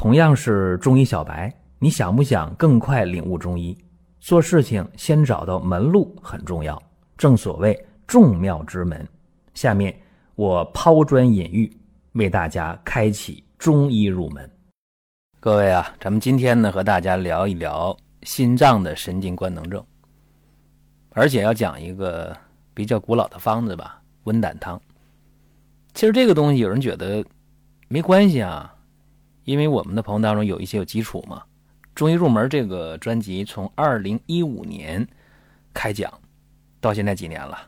同样是中医小白，你想不想更快领悟中医？做事情先找到门路很重要，正所谓众妙之门。下面我抛砖引玉，为大家开启中医入门。各位啊，咱们今天呢和大家聊一聊心脏的神经官能症，而且要讲一个比较古老的方子吧——温胆汤。其实这个东西有人觉得没关系啊，因为我们的朋友当中有一些有基础嘛。中医入门这个专辑从二零一五年开讲，到现在几年了？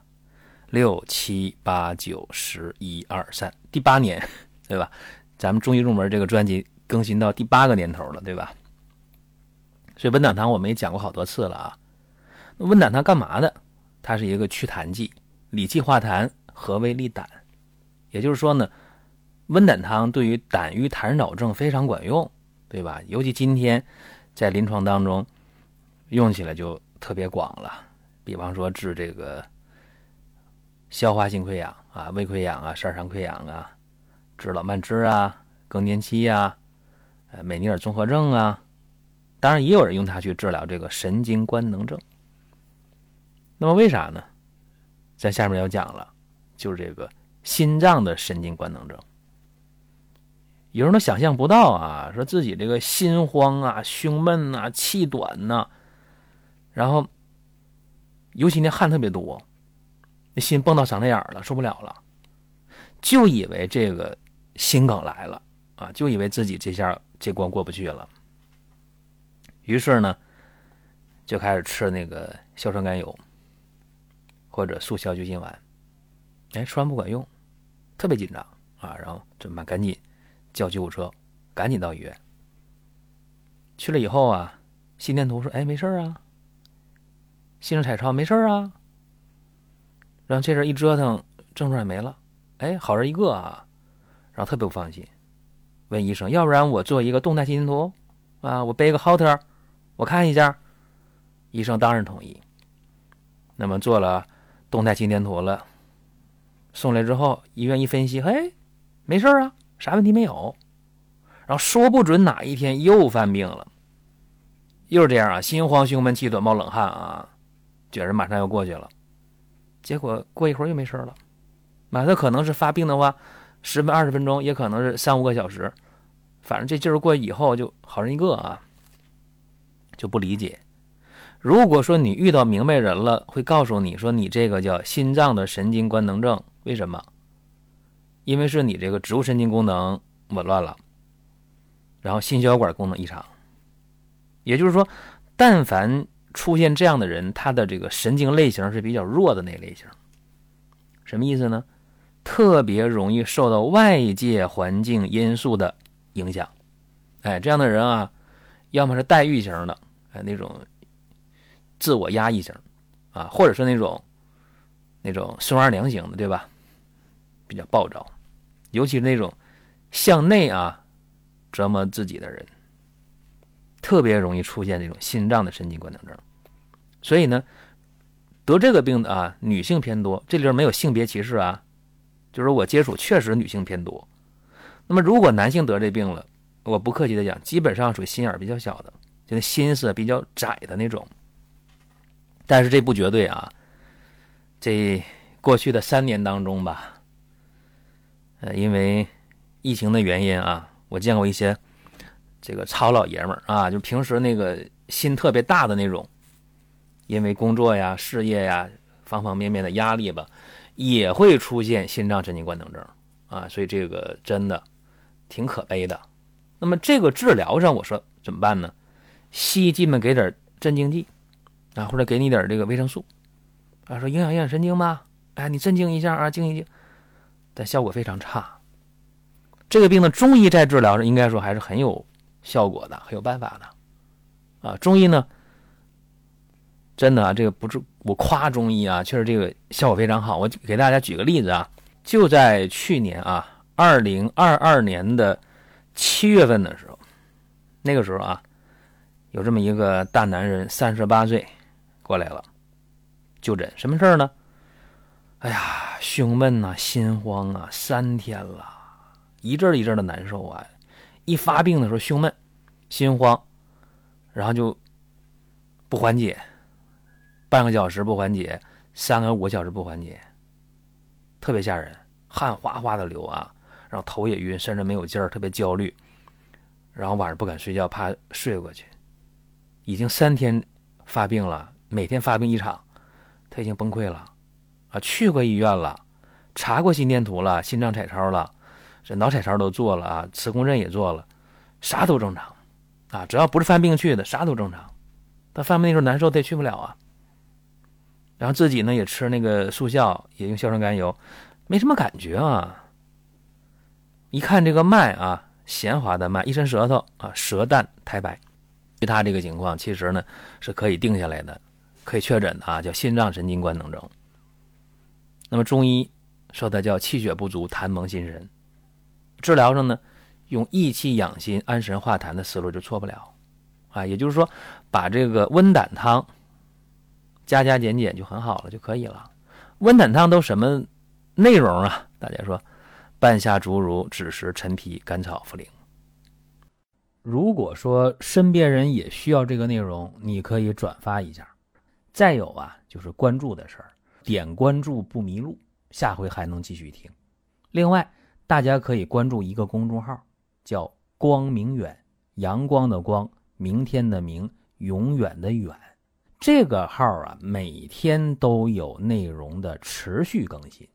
六七八九十一二三，第八年，对吧？咱们中医入门这个专辑更新到第八个年头了，对吧？所以温胆汤我们也讲过好多次了啊。温胆汤干嘛的？它是一个祛痰剂，理气化痰，和胃利胆。也就是说呢，温胆汤对于胆郁痰扰症非常管用，对吧？尤其今天在临床当中用起来就特别广了。比方说治这个消化性溃疡啊、胃溃疡啊、十二肠溃疡啊，治老慢支啊、更年期啊、呃美尼尔综合症啊，当然也有人用它去治疗这个神经官能症。那么为啥呢？咱下面要讲了，就是这个。心脏的神经官能症，有人都想象不到啊，说自己这个心慌啊、胸闷呐、气短呐，然后尤其那汗特别多，那心蹦到嗓子眼了，受不了了，就以为这个心梗来了啊，就以为自己这下这关过不去了，于是呢，就开始吃那个硝酸甘油或者速效救心丸，哎，吃完不管用。特别紧张啊，然后怎么办？赶紧叫救护车，赶紧到医院。去了以后啊，心电图说：“哎，没事啊。”心脏彩超没事啊。然后这事一折腾，症状也没了。哎，好人一个啊，然后特别不放心，问医生：“要不然我做一个动态心电图啊？我背个 Holter，我看一下。”医生当然同意。那么做了动态心电图了。送来之后，医院一分析，嘿，没事啊，啥问题没有。然后说不准哪一天又犯病了，又是这样啊，心慌、胸闷、气短、冒冷汗啊，觉着马上要过去了。结果过一会儿又没事了，那他可能是发病的话，十分二十分钟，也可能是三五个小时，反正这劲儿过以后就好人一个啊，就不理解。如果说你遇到明白人了，会告诉你说你这个叫心脏的神经官能症。为什么？因为是你这个植物神经功能紊乱了，然后心血管功能异常。也就是说，但凡出现这样的人，他的这个神经类型是比较弱的那类型。什么意思呢？特别容易受到外界环境因素的影响。哎，这样的人啊，要么是黛玉型的，哎，那种自我压抑型，啊，或者是那种那种孙二娘型的，对吧？比较暴躁，尤其是那种向内啊折磨自己的人，特别容易出现这种心脏的神经官能症。所以呢，得这个病的啊，女性偏多。这里边没有性别歧视啊，就是我接触确实女性偏多。那么如果男性得这病了，我不客气的讲，基本上属于心眼比较小的，就那心思比较窄的那种。但是这不绝对啊。这过去的三年当中吧。呃，因为疫情的原因啊，我见过一些这个糙老爷们儿啊，就平时那个心特别大的那种，因为工作呀、事业呀方方面面的压力吧，也会出现心脏神经官能症啊，所以这个真的挺可悲的。那么这个治疗上，我说怎么办呢？西医基本给点镇静剂啊，或者给你点这个维生素啊，说营养营养神经吧，哎，你镇静一下啊，静一静。但效果非常差。这个病呢中医在治疗上应该说还是很有效果的，很有办法的。啊，中医呢，真的啊，这个不是我夸中医啊，确实这个效果非常好。我给大家举个例子啊，就在去年啊，二零二二年的七月份的时候，那个时候啊，有这么一个大男人，三十八岁，过来了，就诊，什么事儿呢？哎呀，胸闷呐，心慌啊，三天了，一阵一阵的难受啊，一发病的时候胸闷、心慌，然后就不缓解，半个小时不缓解，三个五个小时不缓解，特别吓人，汗哗哗的流啊，然后头也晕，甚至没有劲儿，特别焦虑，然后晚上不敢睡觉，怕睡过去，已经三天发病了，每天发病一场，他已经崩溃了，啊，去过医院了，查过心电图了，心脏彩超了。这脑彩超都做了啊，磁共振也做了，啥都正常，啊，只要不是犯病去的，啥都正常。他犯病那时候难受，他也去不了啊。然后自己呢也吃那个速效，也用硝酸甘油，没什么感觉啊。一看这个脉啊，弦滑的脉，一伸舌头啊，舌淡苔白。对他这个情况，其实呢是可以定下来的，可以确诊的啊，叫心脏神经官能症。那么中医说它叫气血不足，痰蒙心神。治疗上呢，用益气养心、安神化痰的思路就错不了，啊，也就是说，把这个温胆汤加加减减就很好了，就可以了。温胆汤都什么内容啊？大家说，半夏、竹茹、枳实、陈皮、甘草、茯苓。如果说身边人也需要这个内容，你可以转发一下。再有啊，就是关注的事儿，点关注不迷路，下回还能继续听。另外。大家可以关注一个公众号，叫“光明远”，阳光的光，明天的明，永远的远。这个号啊，每天都有内容的持续更新，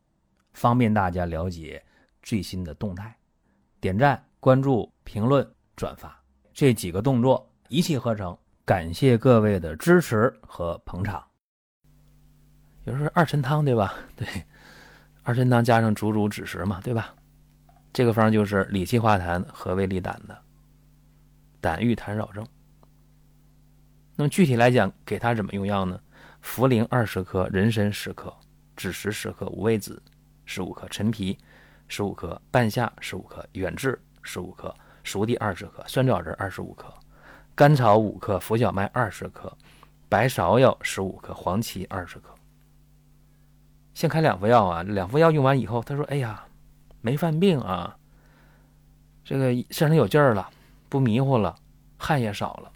方便大家了解最新的动态。点赞、关注、评论、转发这几个动作一气呵成，感谢各位的支持和捧场。比如说二陈汤对吧？对，二陈汤加上竹茹、枳实嘛，对吧？这个方就是理气化痰、和胃利胆的胆郁痰扰症。那么具体来讲，给他怎么用药呢？茯苓二十克，人参十克，枳实十克，五味子十五克，陈皮十五克，半夏十五克，远志十五克，熟地二十克，酸枣仁二十五克，甘草五克，浮小麦二十克，白芍药十五克，黄芪二十克。先开两副药啊，两副药用完以后，他说：“哎呀。”没犯病啊，这个身上有劲儿了，不迷糊了，汗也少了，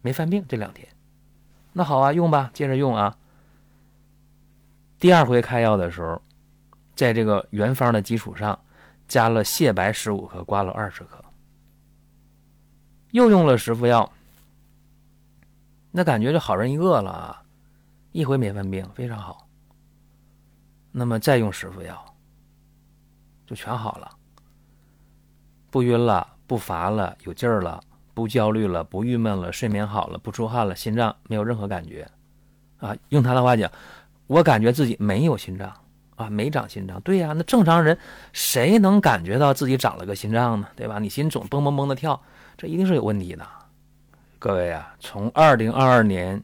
没犯病这两天，那好啊，用吧，接着用啊。第二回开药的时候，在这个原方的基础上，加了蟹白十五克，瓜蒌二十克，又用了十副药，那感觉就好人一个了啊，一回没犯病，非常好。那么再用十副药。就全好了，不晕了，不乏了，有劲儿了，不焦虑了，不郁闷了，睡眠好了，不出汗了，心脏没有任何感觉，啊，用他的话讲，我感觉自己没有心脏啊，没长心脏。对呀，那正常人谁能感觉到自己长了个心脏呢？对吧？你心总蹦蹦蹦的跳，这一定是有问题的。各位啊，从二零二二年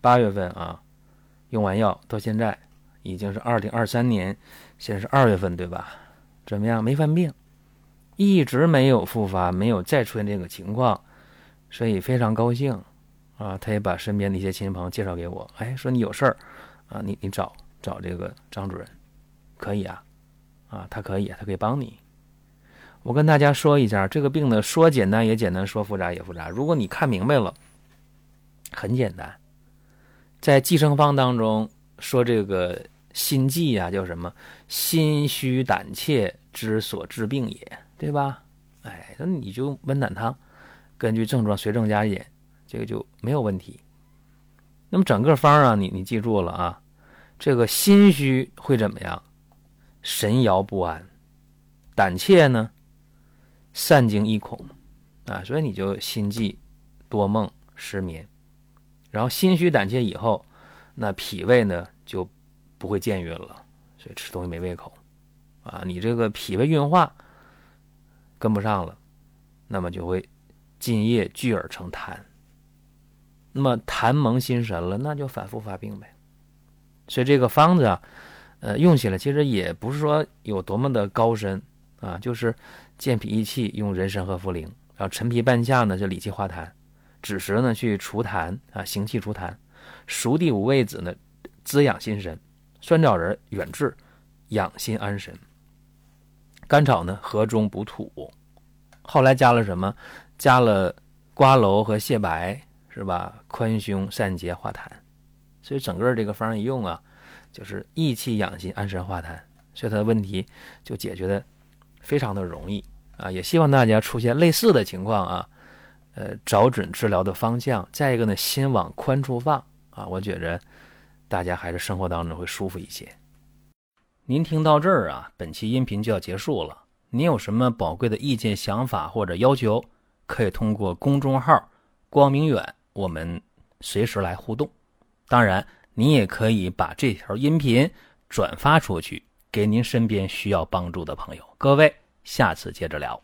八月份啊用完药到现在，已经是二零二三年，现在是二月份，对吧？怎么样？没犯病，一直没有复发，没有再出现这个情况，所以非常高兴啊！他也把身边的一些亲戚朋友介绍给我，哎，说你有事儿啊，你你找找这个张主任，可以啊，啊，他可以，他可以帮你。我跟大家说一下，这个病呢，说简单也简单，说复杂也复杂。如果你看明白了，很简单，在寄生方当中说这个。心悸呀，叫什么？心虚胆怯之所致病也，对吧？哎，那你就温胆汤，根据症状随症加减，这个就没有问题。那么整个方啊，你你记住了啊，这个心虚会怎么样？神摇不安，胆怯呢，散惊易恐啊，所以你就心悸、多梦、失眠。然后心虚胆怯以后，那脾胃呢就。不会健运了，所以吃东西没胃口，啊，你这个脾胃运化跟不上了，那么就会津液聚而成痰，那么痰蒙心神了，那就反复发病呗。所以这个方子啊，呃，用起来其实也不是说有多么的高深啊，就是健脾益气，用人参和茯苓，然后陈皮半夏呢就理气化痰，枳实呢去除痰啊，行气除痰，熟地五味子呢滋养心神。酸枣仁远志，养心安神。甘草呢，和中补土，后来加了什么？加了瓜蒌和蟹白，是吧？宽胸散结化痰，所以整个这个方一用啊，就是益气养心、安神化痰，所以它的问题就解决的非常的容易啊。也希望大家出现类似的情况啊，呃，找准治疗的方向。再一个呢，心往宽处放啊，我觉着大家还是生活当中会舒服一些。您听到这儿啊，本期音频就要结束了。您有什么宝贵的意见、想法或者要求，可以通过公众号“光明远”我们随时来互动。当然，您也可以把这条音频转发出去，给您身边需要帮助的朋友。各位，下次接着聊。